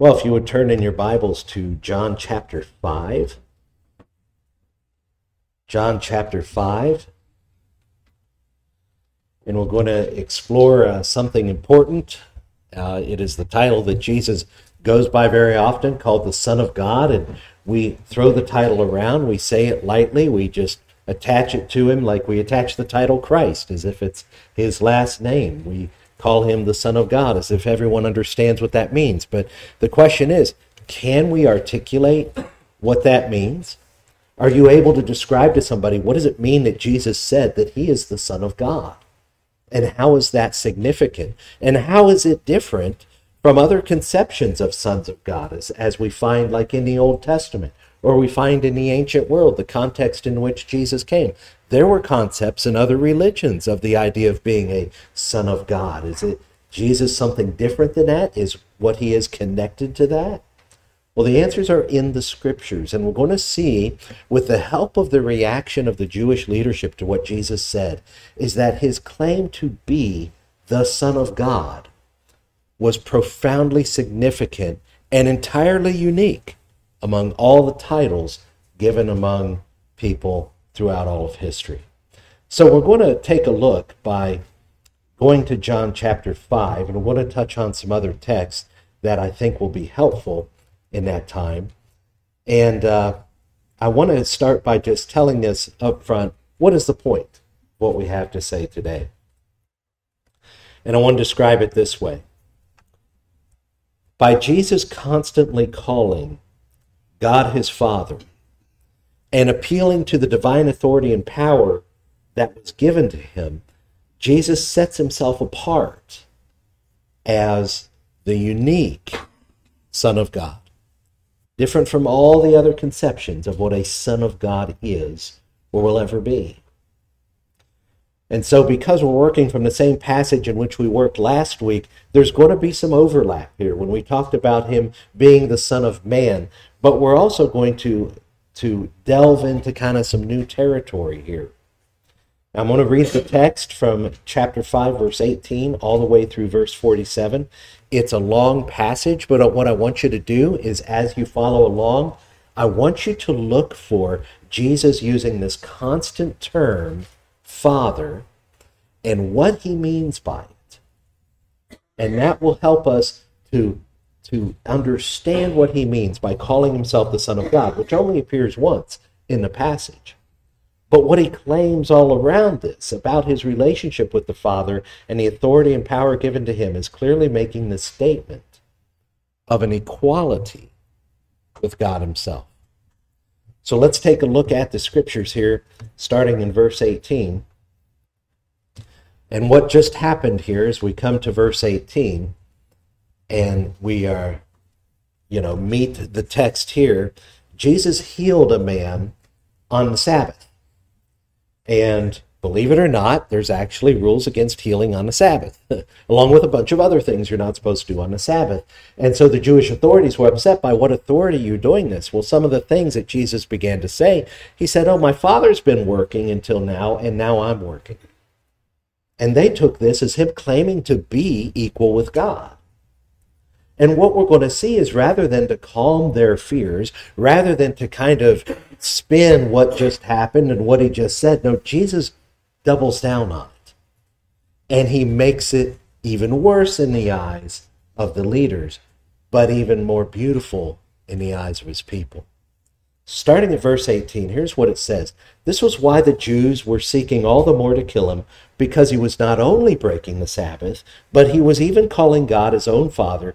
Well, if you would turn in your Bibles to John chapter 5. John chapter 5. And we're going to explore uh, something important. Uh, it is the title that Jesus goes by very often, called the Son of God. And we throw the title around, we say it lightly, we just attach it to him like we attach the title Christ, as if it's his last name. We call him the Son of God, as if everyone understands what that means. But the question is can we articulate what that means? Are you able to describe to somebody what does it mean that Jesus said that he is the Son of God? And how is that significant? And how is it different from other conceptions of sons of God, as, as we find like in the Old Testament? or we find in the ancient world, the context in which Jesus came. There were concepts in other religions of the idea of being a son of God. Is it Jesus something different than that? Is what he is connected to that? Well, the answers are in the scriptures, and we're going to see, with the help of the reaction of the Jewish leadership to what Jesus said, is that his claim to be the Son of God was profoundly significant and entirely unique among all the titles given among people throughout all of history. So we're going to take a look by going to John chapter 5, and I want to touch on some other texts that I think will be helpful in that time. And uh, I want to start by just telling us up front what is the point, what we have to say today. And I want to describe it this way. By Jesus constantly calling God his Father and appealing to the divine authority and power that was given to him, Jesus sets himself apart as the unique Son of God, different from all the other conceptions of what a Son of God is or will ever be. And so, because we're working from the same passage in which we worked last week, there's going to be some overlap here when we talked about him being the Son of Man. But we're also going to to delve into kind of some new territory here. I'm going to read the text from chapter 5, verse 18, all the way through verse 47. It's a long passage, but what I want you to do is as you follow along, I want you to look for Jesus using this constant term, Father, and what he means by it. And that will help us to to understand what he means by calling himself the Son of God, which only appears once in the passage. But what he claims all around this about his relationship with the Father and the authority and power given to him is clearly making the statement of an equality with God himself. So let's take a look at the scriptures here, starting in verse 18. And what just happened here as we come to verse 18 and we are, you know, meet the text here. Jesus healed a man on the Sabbath. And believe it or not, there's actually rules against healing on the Sabbath, along with a bunch of other things you're not supposed to do on the Sabbath. And so the Jewish authorities were upset by what authority you're doing this? Well, some of the things that Jesus began to say, he said, Oh, my father's been working until now, and now I'm working. And they took this as him claiming to be equal with God. And what we're going to see is rather than to calm their fears, rather than to kind of spin what just happened and what he just said, no, Jesus doubles down on it. And he makes it even worse in the eyes of the leaders, but even more beautiful in the eyes of his people. Starting at verse 18, here's what it says This was why the Jews were seeking all the more to kill him, because he was not only breaking the Sabbath, but he was even calling God his own Father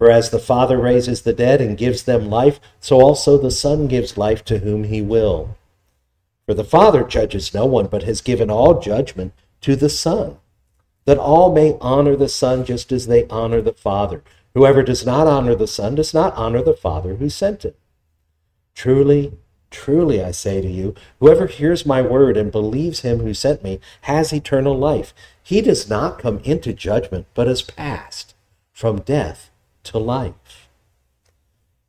For as the Father raises the dead and gives them life, so also the Son gives life to whom he will. For the Father judges no one, but has given all judgment to the Son, that all may honor the Son just as they honor the Father. Whoever does not honor the Son does not honor the Father who sent him. Truly, Truly I say to you, whoever hears my word and believes him who sent me has eternal life. He does not come into judgment, but has passed from death to life.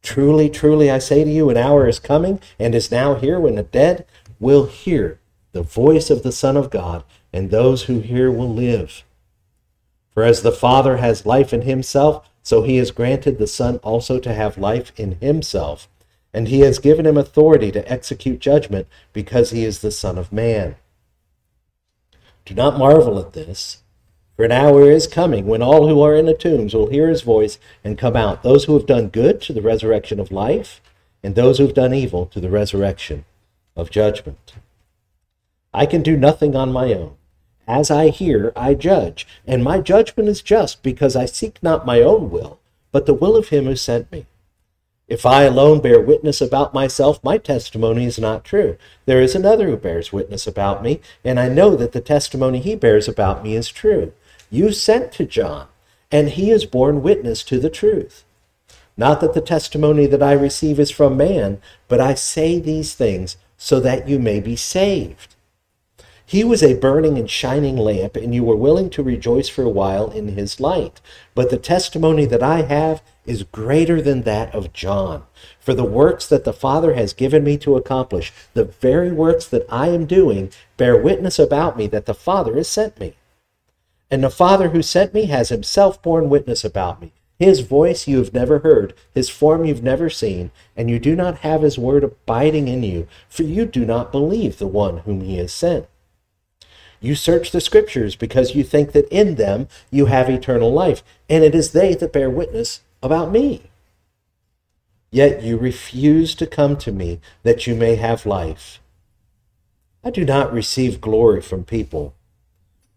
Truly, truly, I say to you, an hour is coming and is now here when the dead will hear the voice of the Son of God, and those who hear will live. For as the Father has life in himself, so he has granted the Son also to have life in himself. And he has given him authority to execute judgment, because he is the Son of Man. Do not marvel at this, for an hour is coming when all who are in the tombs will hear his voice and come out, those who have done good to the resurrection of life, and those who have done evil to the resurrection of judgment. I can do nothing on my own. As I hear, I judge, and my judgment is just, because I seek not my own will, but the will of him who sent me. If I alone bear witness about myself, my testimony is not true. There is another who bears witness about me, and I know that the testimony he bears about me is true. You sent to John, and he has borne witness to the truth. Not that the testimony that I receive is from man, but I say these things so that you may be saved. He was a burning and shining lamp, and you were willing to rejoice for a while in his light. But the testimony that I have is greater than that of John. For the works that the Father has given me to accomplish, the very works that I am doing, bear witness about me that the Father has sent me. And the Father who sent me has himself borne witness about me. His voice you have never heard, his form you've never seen, and you do not have his word abiding in you, for you do not believe the one whom he has sent. You search the scriptures because you think that in them you have eternal life, and it is they that bear witness about me. Yet you refuse to come to me that you may have life. I do not receive glory from people,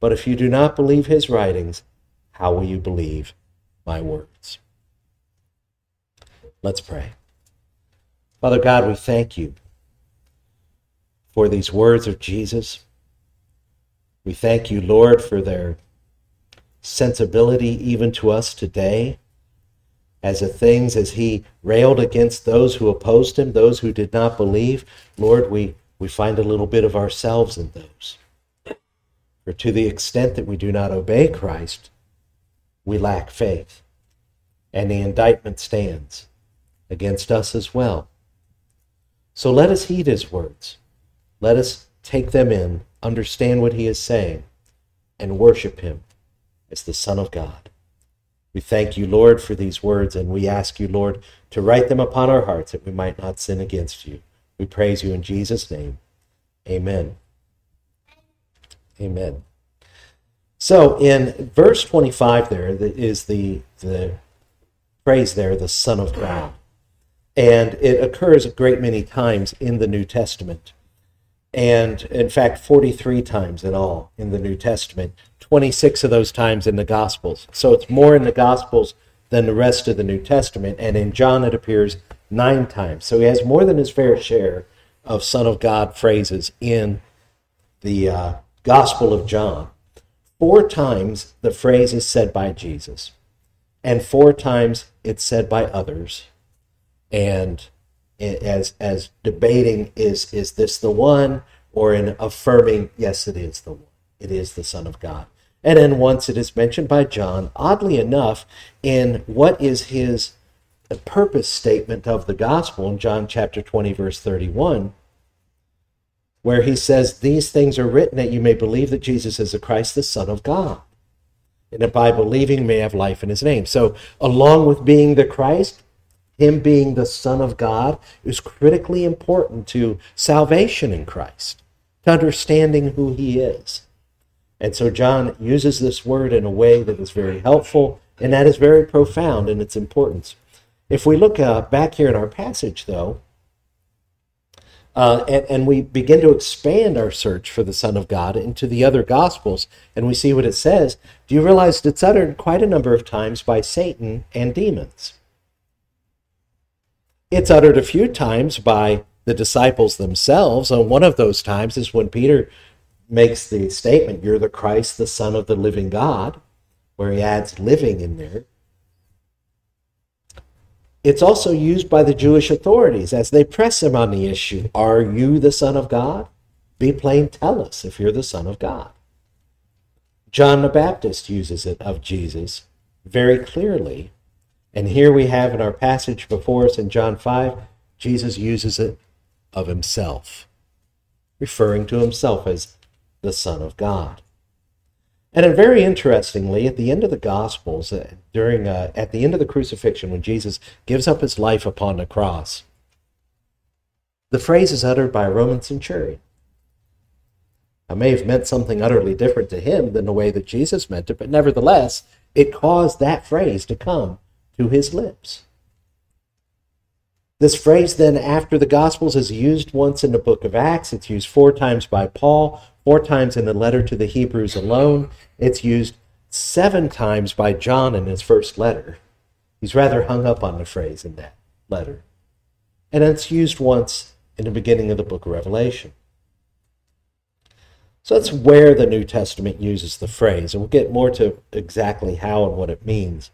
But if you do not believe his writings, how will you believe my words? Let's pray. Father God, we thank you for these words of Jesus. We thank you, Lord, for their sensibility even to us today as the things as he railed against those who opposed him, those who did not believe. Lord, we, we find a little bit of ourselves in those. For to the extent that we do not obey Christ, we lack faith. And the indictment stands against us as well. So let us heed his words. Let us take them in, understand what he is saying, and worship him as the Son of God. We thank you, Lord, for these words, and we ask you, Lord, to write them upon our hearts that we might not sin against you. We praise you in Jesus' name. Amen. Amen. So in verse 25 there is the, the phrase there, the Son of God. And it occurs a great many times in the New Testament and in fact 43 times in all in the New Testament, 26 of those times in the Gospels. So it's more in the Gospels than the rest of the New Testament, and in John it appears nine times. So he has more than his fair share of Son of God phrases in the uh, Gospel of John. Four times the phrase is said by Jesus, and four times it's said by others. And as as debating is is this the one or in affirming yes it is the one it is the son of god and then once it is mentioned by john oddly enough in what is his purpose statement of the gospel in john chapter 20 verse 31 where he says these things are written that you may believe that jesus is the christ the son of god and that by believing may have life in his name so along with being the christ him being the Son of God is critically important to salvation in Christ, to understanding who he is. And so John uses this word in a way that is very helpful and that is very profound in its importance. If we look uh, back here in our passage, though, Uh, and, and we begin to expand our search for the Son of God into the other Gospels, and we see what it says. Do you realize it's uttered quite a number of times by Satan and demons? It's uttered a few times by the disciples themselves, and one of those times is when Peter makes the statement, You're the Christ, the Son of the living God, where he adds living in there. It's also used by the Jewish authorities as they press him on the issue Are you the Son of God? Be plain, tell us if you're the Son of God. John the Baptist uses it of Jesus very clearly. And here we have in our passage before us in John 5, Jesus uses it of himself, referring to himself as the Son of God. And very interestingly, at the end of the Gospels, uh, during uh, at the end of the crucifixion, when Jesus gives up his life upon the cross, the phrase is uttered by a Roman centurion. It may have meant something utterly different to him than the way that Jesus meant it, but nevertheless, it caused that phrase to come to his lips. This phrase, then, after the Gospels, is used once in the book of Acts. It's used four times by Paul, four times in the letter to the Hebrews alone. It's used seven times by John in his first letter. He's rather hung up on the phrase in that letter. And it's used once in the beginning of the book of Revelation. So that's where the New Testament uses the phrase. And we'll get more to exactly how and what it means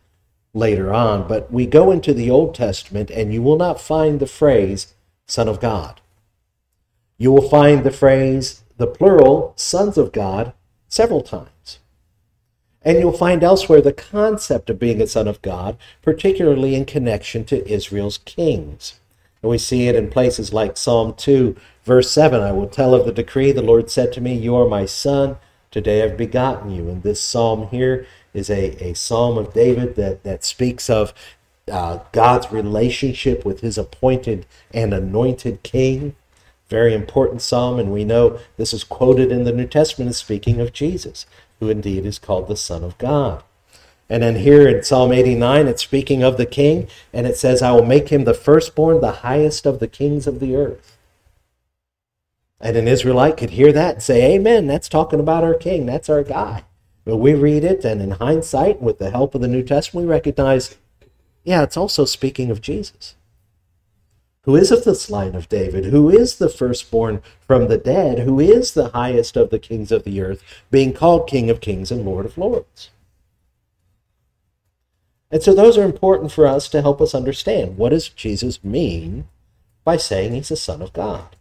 later on, but we go into the Old Testament and you will not find the phrase Son of God. You will find the phrase, the plural, sons of God, several times. And you'll find elsewhere the concept of being a son of God, particularly in connection to Israel's kings. And we see it in places like Psalm 2, verse 7 I will tell of the decree. The Lord said to me, You are my son. Today I've begotten you. And this psalm here is a, a psalm of David that, that speaks of uh, God's relationship with his appointed and anointed king. Very important psalm, and we know this is quoted in the New Testament as speaking of Jesus, who indeed is called the Son of God. And then here in Psalm 89, it's speaking of the king, and it says, I will make him the firstborn, the highest of the kings of the earth. And an Israelite could hear that and say, Amen, that's talking about our king, that's our guy. But we read it, and in hindsight, with the help of the New Testament, we recognize, yeah, it's also speaking of Jesus, who is of this line of David, who is the firstborn from the dead, who is the highest of the kings of the earth, being called King of kings and Lord of lords. And so those are important for us to help us understand what does Jesus mean by saying he's the Son of God.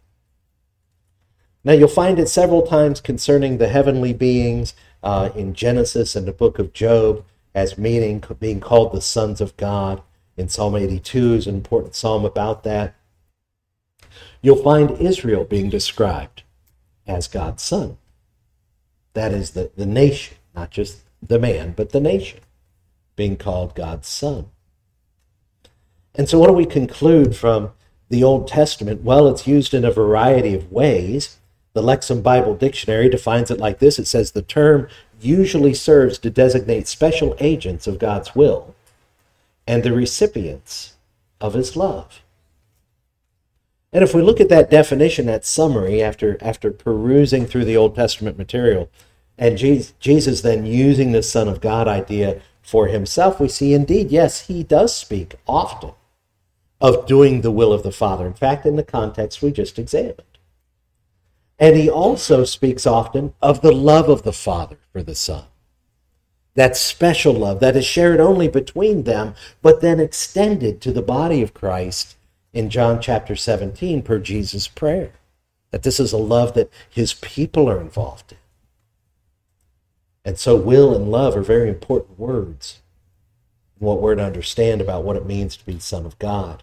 Now you'll find it several times concerning the heavenly beings uh, in Genesis and the book of Job as meaning being called the sons of God. In Psalm 82 is an important psalm about that. You'll find Israel being described as God's son. That is the, the nation, not just the man, but the nation, being called God's son. And so, what do we conclude from the Old Testament? Well, it's used in a variety of ways. The Lexham Bible Dictionary defines it like this it says the term usually serves to designate special agents of God's will and the recipients of his love. And if we look at that definition, that summary, after, after perusing through the Old Testament material, and Jesus then using the Son of God idea for himself, we see indeed, yes, he does speak often of doing the will of the Father. In fact, in the context we just examined. And he also speaks often of the love of the Father for the Son. That special love that is shared only between them, but then extended to the body of Christ in John chapter 17 per Jesus' prayer. That this is a love that his people are involved in. And so, will and love are very important words what we're to understand about what it means to be Son of God.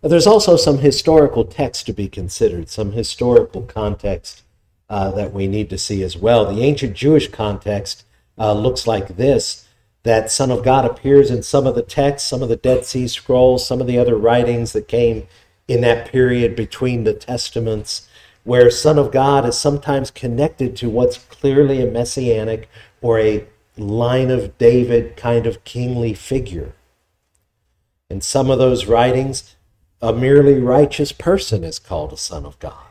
There's also some historical text to be considered, some historical context uh, that we need to see as well. The ancient Jewish context uh, looks like this that Son of God appears in some of the texts, some of the Dead Sea Scrolls, some of the other writings that came in that period between the Testaments, where Son of God is sometimes connected to what's clearly a messianic or a line of David kind of kingly figure. In some of those writings, a merely righteous person is called a son of God.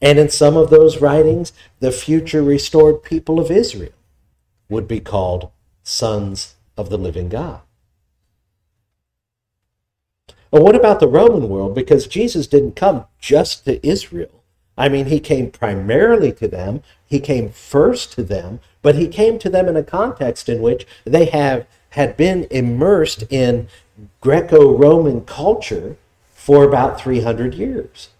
And in some of those writings, the future restored people of Israel would be called sons of the living God. But what about the Roman world? Because Jesus didn't come just to Israel. I mean, he came primarily to them, he came first to them, but he came to them in a context in which they have had been immersed in Greco-Roman culture for about 300 years.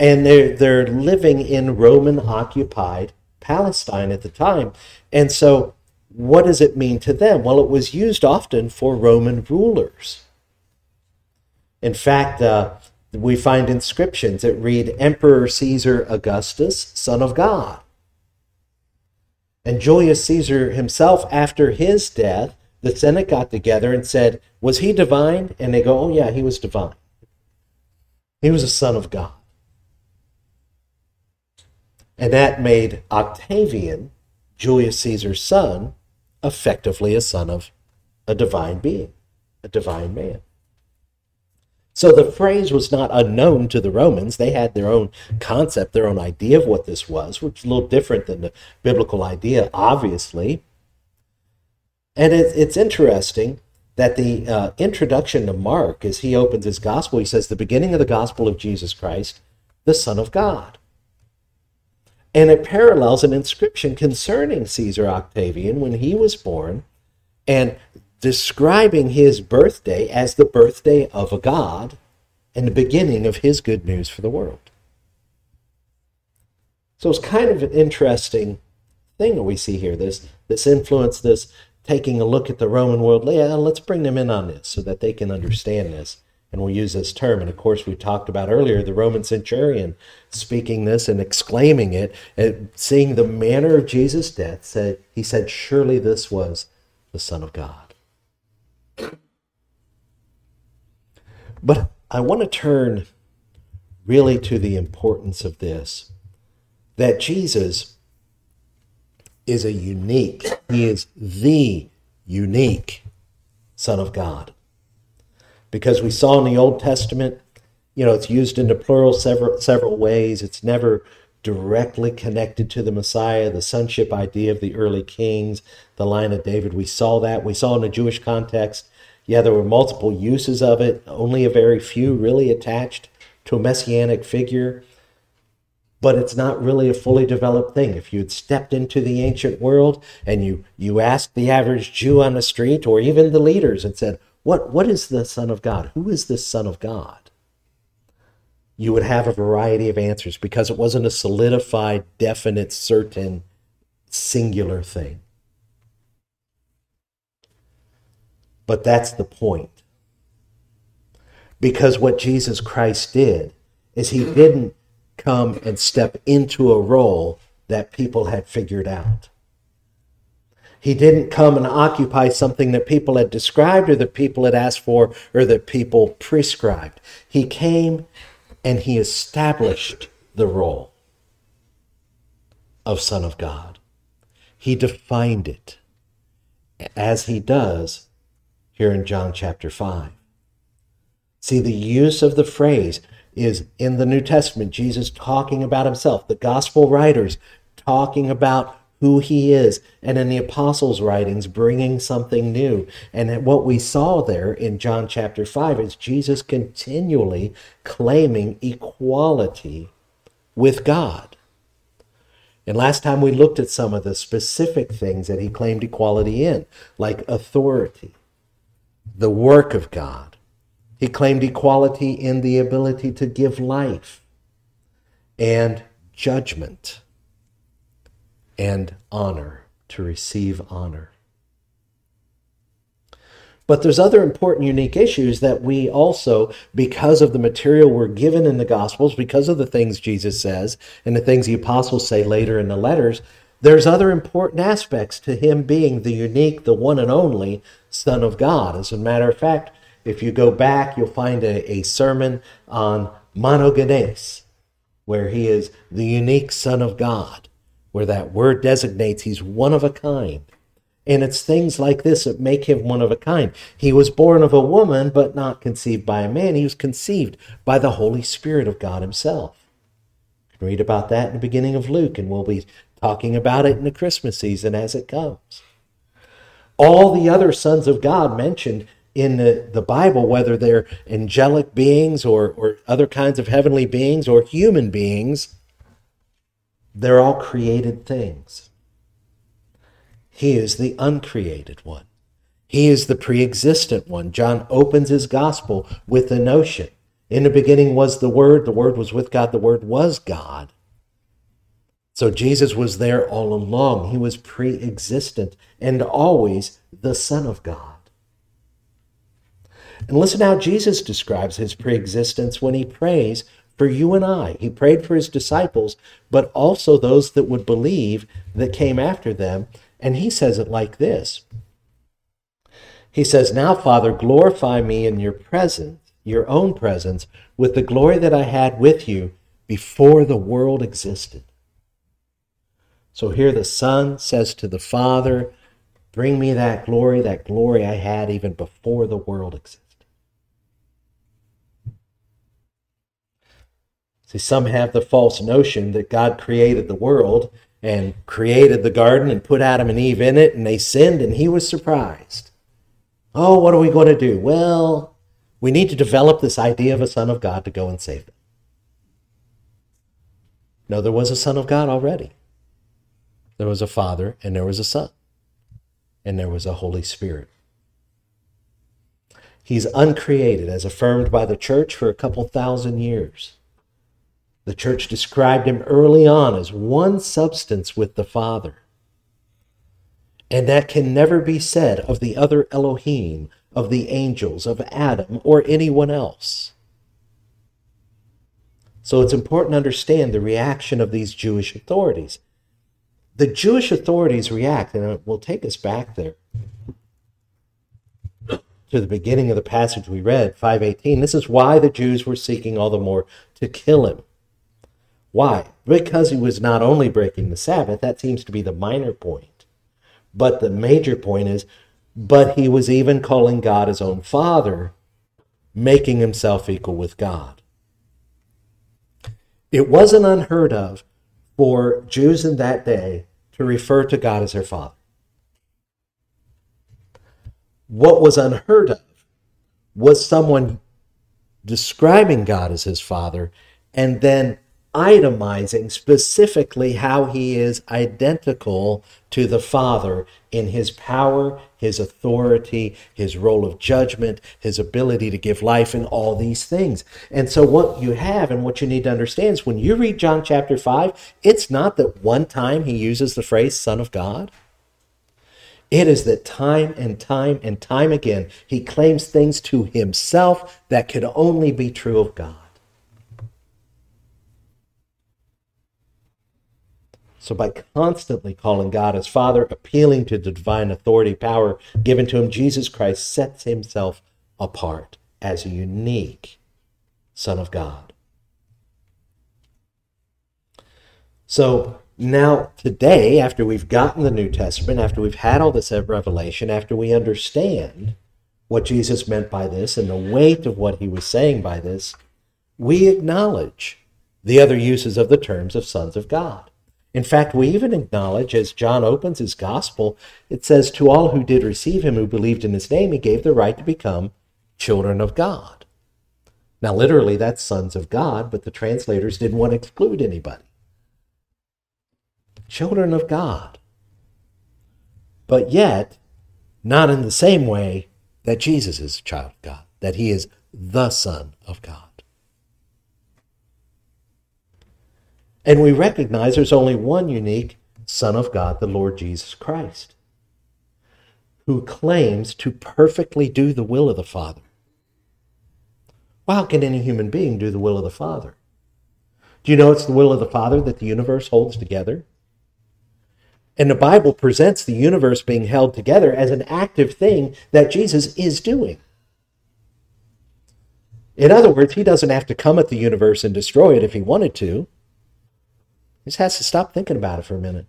And they're, they're living in Roman occupied Palestine at the time. And so, what does it mean to them? Well, it was used often for Roman rulers. In fact, uh, we find inscriptions that read Emperor Caesar Augustus, son of God. And Julius Caesar himself, after his death, the Senate got together and said, Was he divine? And they go, Oh, yeah, he was divine. He was a son of God. And that made Octavian, Julius Caesar's son, effectively a son of a divine being, a divine man. So the phrase was not unknown to the Romans. They had their own concept, their own idea of what this was, which is a little different than the biblical idea, obviously. And it, it's interesting that the uh, introduction to Mark, as he opens his gospel, he says, The beginning of the gospel of Jesus Christ, the Son of God. And it parallels an inscription concerning Caesar Octavian when he was born. And describing his birthday as the birthday of a God and the beginning of his good news for the world. So it's kind of an interesting thing that we see here. This this influence, this taking a look at the Roman world. Yeah, let's bring them in on this so that they can understand this. And we'll use this term. And of course, we talked about earlier the Roman centurion speaking this and exclaiming it, and seeing the manner of Jesus' death. Said he said, "Surely this was the Son of God." But I want to turn really to the importance of this that Jesus is a unique, he is the unique Son of God. Because we saw in the Old Testament, you know, it's used in the plural several several ways. It's never directly connected to the Messiah, the sonship idea of the early kings, the line of David. We saw that. We saw in the Jewish context yeah, there were multiple uses of it, only a very few really attached to a messianic figure, but it's not really a fully developed thing. If you had stepped into the ancient world and you, you asked the average Jew on the street or even the leaders and said, what, what is the Son of God? Who is this Son of God? You would have a variety of answers because it wasn't a solidified, definite, certain, singular thing. But that's the point. Because what Jesus Christ did is he didn't come and step into a role that people had figured out. He didn't come and occupy something that people had described or that people had asked for or that people prescribed. He came and he established the role of Son of God. He defined it. As he does, here in John chapter 5. See, the use of the phrase is in the New Testament, Jesus talking about himself, the gospel writers talking about who he is, and in the apostles' writings, bringing something new. And what we saw there in John chapter 5 is Jesus continually claiming equality with God. And last time we looked at some of the specific things that he claimed equality in, like authority, the work of God. He claimed equality in the ability to give life and judgment and honor, to receive honor. But there's other important unique issues that we also, because of the material we're given in the Gospels, because of the things Jesus says and the things the apostles say later in the letters, there's other important aspects to him being the unique, the one and only Son of God. As a matter of fact, if you go back, you'll find a, a sermon on monogenes, where he is the unique Son of God, where that word designates he's one of a kind. And it's things like this that make him one of a kind. He was born of a woman, but not conceived by a man. He was conceived by the Holy Spirit of God Himself. You can read about that in the beginning of Luke, and we'll be talking about it in the Christmas season as it comes. All the other sons of God mentioned in the, the Bible, whether they're angelic beings or, or other kinds of heavenly beings or human beings, they're all created things. He is the uncreated one. He is the pre existent one. John opens his gospel with the notion In the beginning was the Word, the Word was with God, the Word was God. So Jesus was there all along. He was pre existent and always the Son of God. And listen how Jesus describes his preexistence when he prays for you and I. He prayed for his disciples, but also those that would believe that came after them. And he says it like this He says, Now, Father, glorify me in your presence, your own presence, with the glory that I had with you before the world existed. So here the Son says to the Father, Bring me that glory, that glory I had even before the world existed. See, some have the false notion that God created the world and created the garden and put Adam and Eve in it, and they sinned, and he was surprised. Oh, what are we going to do? Well, we need to develop this idea of a Son of God to go and save them. No, there was a Son of God already. There was a Father, and there was a Son, and there was a Holy Spirit. He's uncreated, as affirmed by the church for a couple thousand years. The church described him early on as one substance with the Father. And that can never be said of the other Elohim, of the angels, of Adam, or anyone else. So it's important to understand the reaction of these Jewish authorities. The Jewish authorities react, and it will take us back there to the beginning of the passage we read, 518. This is why the Jews were seeking all the more to kill him. Why? Because he was not only breaking the Sabbath, that seems to be the minor point. But the major point is, but he was even calling God his own father, making himself equal with God. It wasn't unheard of for Jews in that day to refer to God as their father. What was unheard of was someone describing God as his father and then itemizing specifically how he is identical to the Father in his power, his authority, his role of judgment, his ability to give life, and all these things. And so, what you have and what you need to understand is when you read John chapter 5, it's not that one time he uses the phrase Son of God. It is that time and time and time again, he claims things to himself that could only be true of God. So, by constantly calling God as Father, appealing to the divine authority, power given to him, Jesus Christ sets himself apart as a unique Son of God. So, now today, after we've gotten the New Testament, after we've had all this revelation, after we understand what Jesus meant by this and the weight of what he was saying by this, we acknowledge the other uses of the terms of sons of God. In fact, we even acknowledge, as John opens his gospel, it says, To all who did receive him, who believed in his name, he gave the right to become children of God. Now, literally, that's sons of God, but the translators didn't want to exclude anybody. Children of God. But yet, not in the same way that Jesus is a child of God, that he is the Son of God. And we recognize there's only one unique Son of God, the Lord Jesus Christ, who claims to perfectly do the will of the Father. Well, how can any human being do the will of the Father? Do you know it's the will of the Father that the universe holds together? And the Bible presents the universe being held together as an active thing that Jesus is doing. In other words, he doesn't have to come at the universe and destroy it if he wanted to. He just has to stop thinking about it for a minute.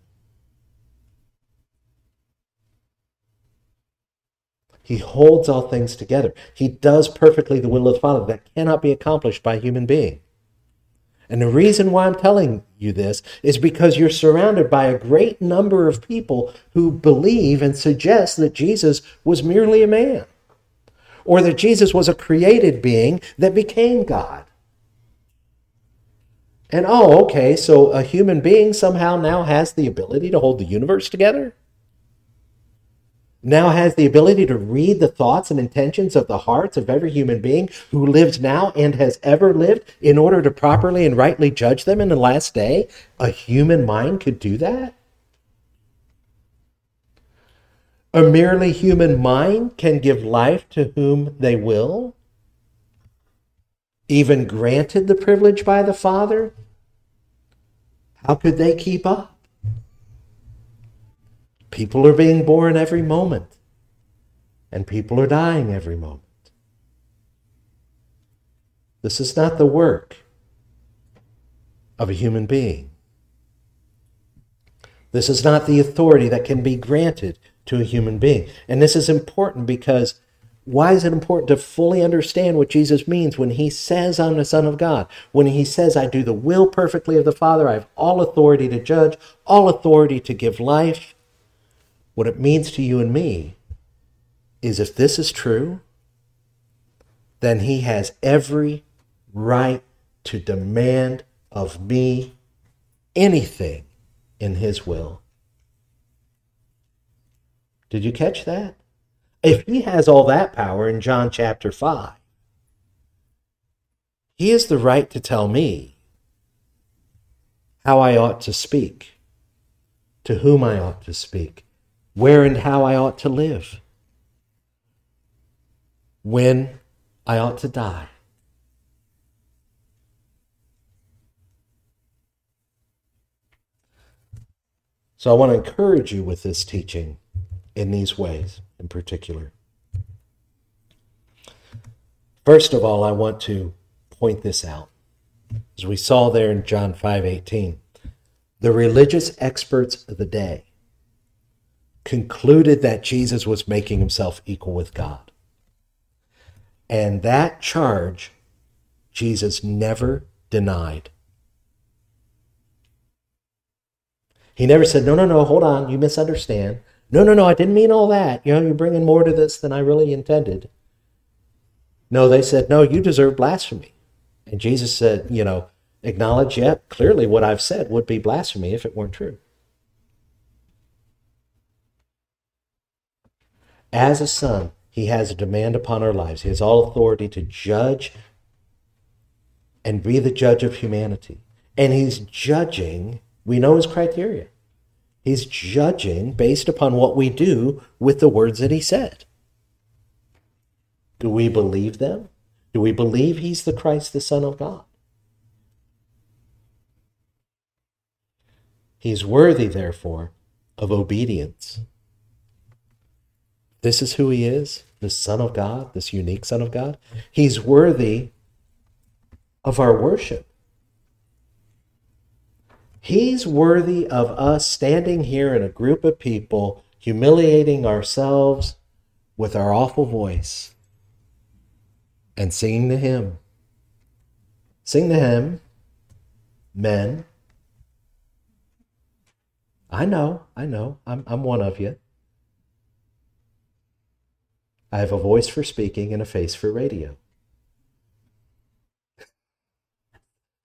He holds all things together. He does perfectly the will of the Father that cannot be accomplished by a human being. And the reason why I'm telling you this is because you're surrounded by a great number of people who believe and suggest that Jesus was merely a man or that Jesus was a created being that became God. And oh, okay, so a human being somehow now has the ability to hold the universe together? now has the ability to read the thoughts and intentions of the hearts of every human being who lives now and has ever lived in order to properly and rightly judge them in the last day? A human mind could do that? A merely human mind can give life to whom they will? Even granted the privilege by the Father? How could they keep up? People are being born every moment, and people are dying every moment. This is not the work of a human being. This is not the authority that can be granted to a human being. And this is important because why is it important to fully understand what Jesus means when he says, I'm the Son of God? When he says, I do the will perfectly of the Father, I have all authority to judge, all authority to give life, what it means to you and me is if this is true, then he has every right to demand of me anything in his will. Did you catch that? If he has all that power in John chapter 5, he has the right to tell me how I ought to speak, to whom I ought to speak, where and how I ought to live, when I ought to die. So I want to encourage you with this teaching in these ways in particular. First of all, I want to point this out. As we saw there in John 5:18, the religious experts of the day concluded that Jesus was making himself equal with God. And that charge Jesus never denied. He never said, No, no, no, hold on, you misunderstand. No, no, no, I didn't mean all that. You know, you're bringing more to this than I really intended. No, they said, No, you deserve blasphemy. And Jesus said, You know, acknowledge, yeah, clearly what I've said would be blasphemy if it weren't true. As a son, he has a demand upon our lives. He has all authority to judge and be the judge of humanity. And he's judging, we know his criteria. He's judging based upon what we do with the words that he said. Do we believe them? Do we believe he's the Christ, the Son of God? He's worthy, therefore, of obedience. This is who he is, the Son of God, this unique Son of God. He's worthy of our worship. He's worthy of us standing here in a group of people, humiliating ourselves with our awful voice and singing the hymn. Sing to Him, men. I know, I know, I'm, I'm one of you. I have a voice for speaking and a face for radio.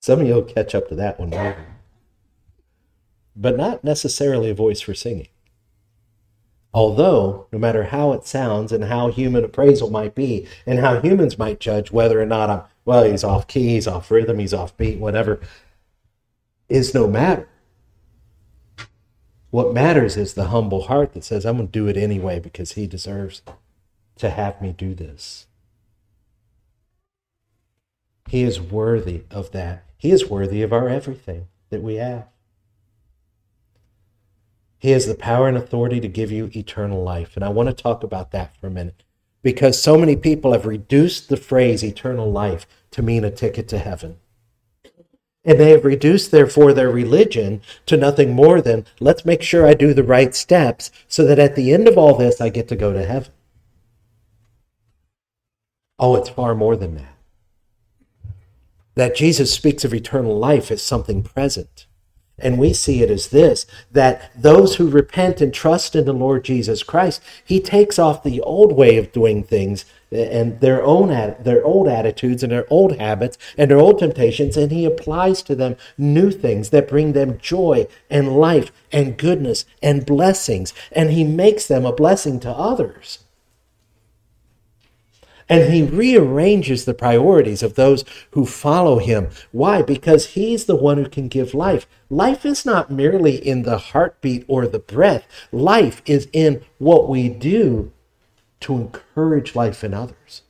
Some of you will catch up to that one. But not necessarily a voice for singing. Although, no matter how it sounds and how human appraisal might be, and how humans might judge whether or not I'm, well, he's off key, he's off rhythm, he's off beat, whatever, is no matter. What matters is the humble heart that says, I'm going to do it anyway because he deserves to have me do this. He is worthy of that. He is worthy of our everything that we have. He has the power and authority to give you eternal life. And I want to talk about that for a minute because so many people have reduced the phrase eternal life to mean a ticket to heaven. And they have reduced, therefore, their religion to nothing more than let's make sure I do the right steps so that at the end of all this, I get to go to heaven. Oh, it's far more than that. That Jesus speaks of eternal life as something present. And we see it as this that those who repent and trust in the Lord Jesus Christ, he takes off the old way of doing things and their own their old attitudes and their old habits and their old temptations and he applies to them new things that bring them joy and life and goodness and blessings and he makes them a blessing to others. And he rearranges the priorities of those who follow him. Why? Because he's the one who can give life. Life is not merely in the heartbeat or the breath, life is in what we do to encourage life in others.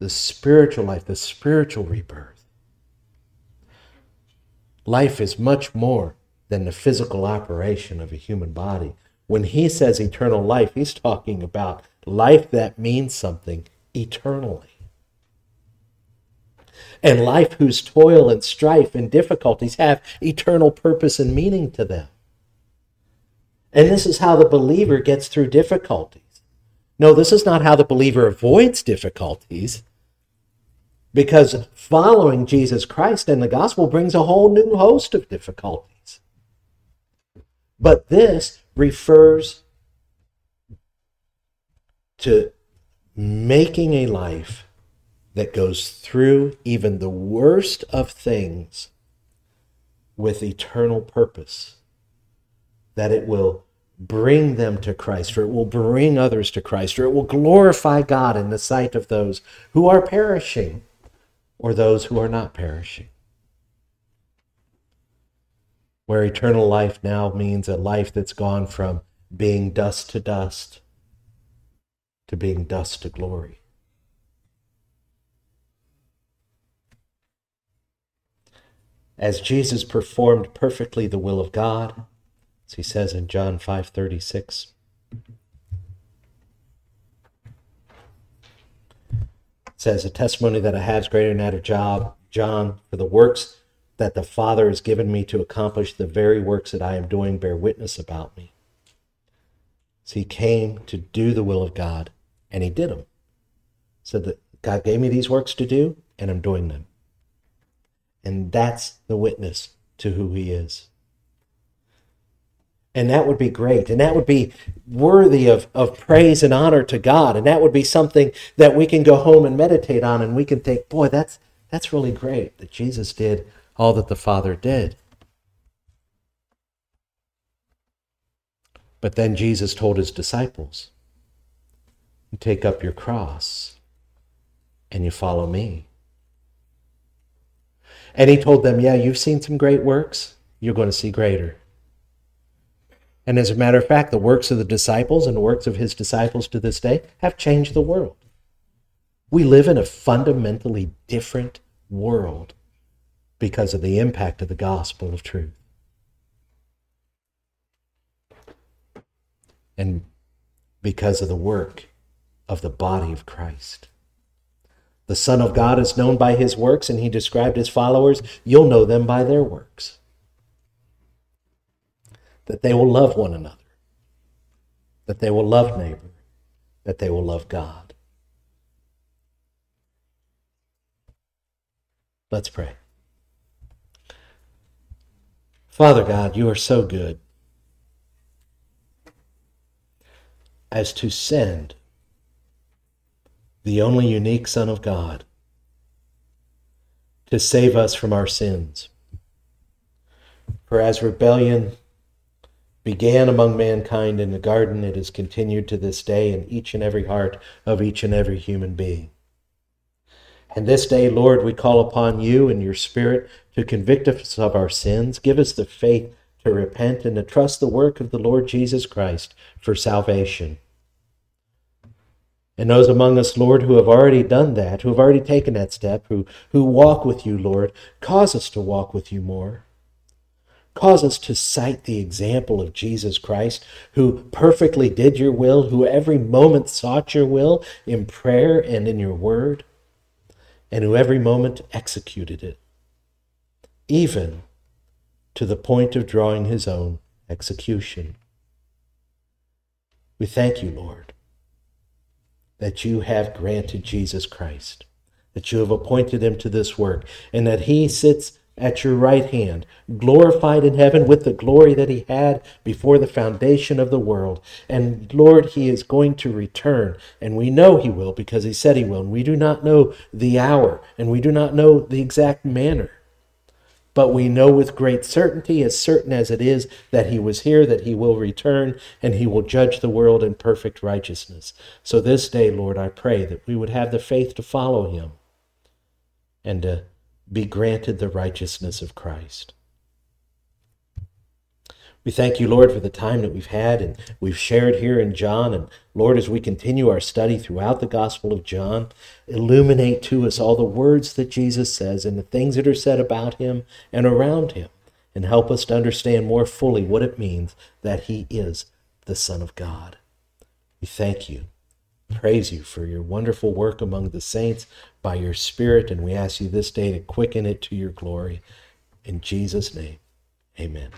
The spiritual life, the spiritual rebirth. Life is much more than the physical operation of a human body. When he says eternal life, he's talking about life that means something eternally. And life whose toil and strife and difficulties have eternal purpose and meaning to them. And this is how the believer gets through difficulties. No, this is not how the believer avoids difficulties. Because following Jesus Christ and the gospel brings a whole new host of difficulties. But this refers to making a life that goes through even the worst of things with eternal purpose, that it will bring them to Christ, or it will bring others to Christ, or it will glorify God in the sight of those who are perishing or those who are not perishing. Where eternal life now means a life that's gone from being dust to dust to being dust to glory. As Jesus performed perfectly the will of God, as he says in John 5:36, says a testimony that I have is greater than that of job, John, for the works that the Father has given me to accomplish the very works that I am doing bear witness about me. So he came to do the will of God and he did them. Said that God gave me these works to do, and I'm doing them. And that's the witness to who he is. And that would be great. And that would be worthy of, of praise and honor to God. And that would be something that we can go home and meditate on and we can think, boy, that's that's really great that Jesus did all that the Father did. But then Jesus told his disciples, you take up your cross and you follow me. And he told them, Yeah, you've seen some great works. You're going to see greater. And as a matter of fact, the works of the disciples and the works of his disciples to this day have changed the world. We live in a fundamentally different world because of the impact of the gospel of truth. And because of the work of the body of Christ. The Son of God is known by his works, and he described his followers. You'll know them by their works. That they will love one another, that they will love neighbor, that they will love God. Let's pray. Father God, you are so good as to send the only unique Son of God, to save us from our sins. For as rebellion began among mankind in the garden, it has continued to this day in each and every heart of each and every human being. And this day, Lord, we call upon you and your Spirit to convict us of our sins. Give us the faith to repent and to trust the work of the Lord Jesus Christ for salvation. And those among us, Lord, who have already done that, who have already taken that step, who, who walk with you, Lord, cause us to walk with you more. Cause us to cite the example of Jesus Christ, who perfectly did your will, who every moment sought your will in prayer and in your word, and who every moment executed it, even to the point of drawing his own execution. We thank you, Lord that you have granted Jesus Christ, that you have appointed him to this work, and that he sits at your right hand, glorified in heaven with the glory that he had before the foundation of the world. And Lord, he is going to return, and we know he will because he said he will. And we do not know the hour, and we do not know the exact manner. But we know with great certainty, as certain as it is, that he was here, that he will return, and he will judge the world in perfect righteousness. So this day, Lord, I pray that we would have the faith to follow him and to be granted the righteousness of Christ. We thank you, Lord, for the time that we've had and we've shared here in John. And Lord, as we continue our study throughout the Gospel of John, illuminate to us all the words that Jesus says and the things that are said about him and around him, and help us to understand more fully what it means that he is the Son of God. We thank you praise you for your wonderful work among the saints by your Spirit, and we ask you this day to quicken it to your glory. In Jesus' name, amen.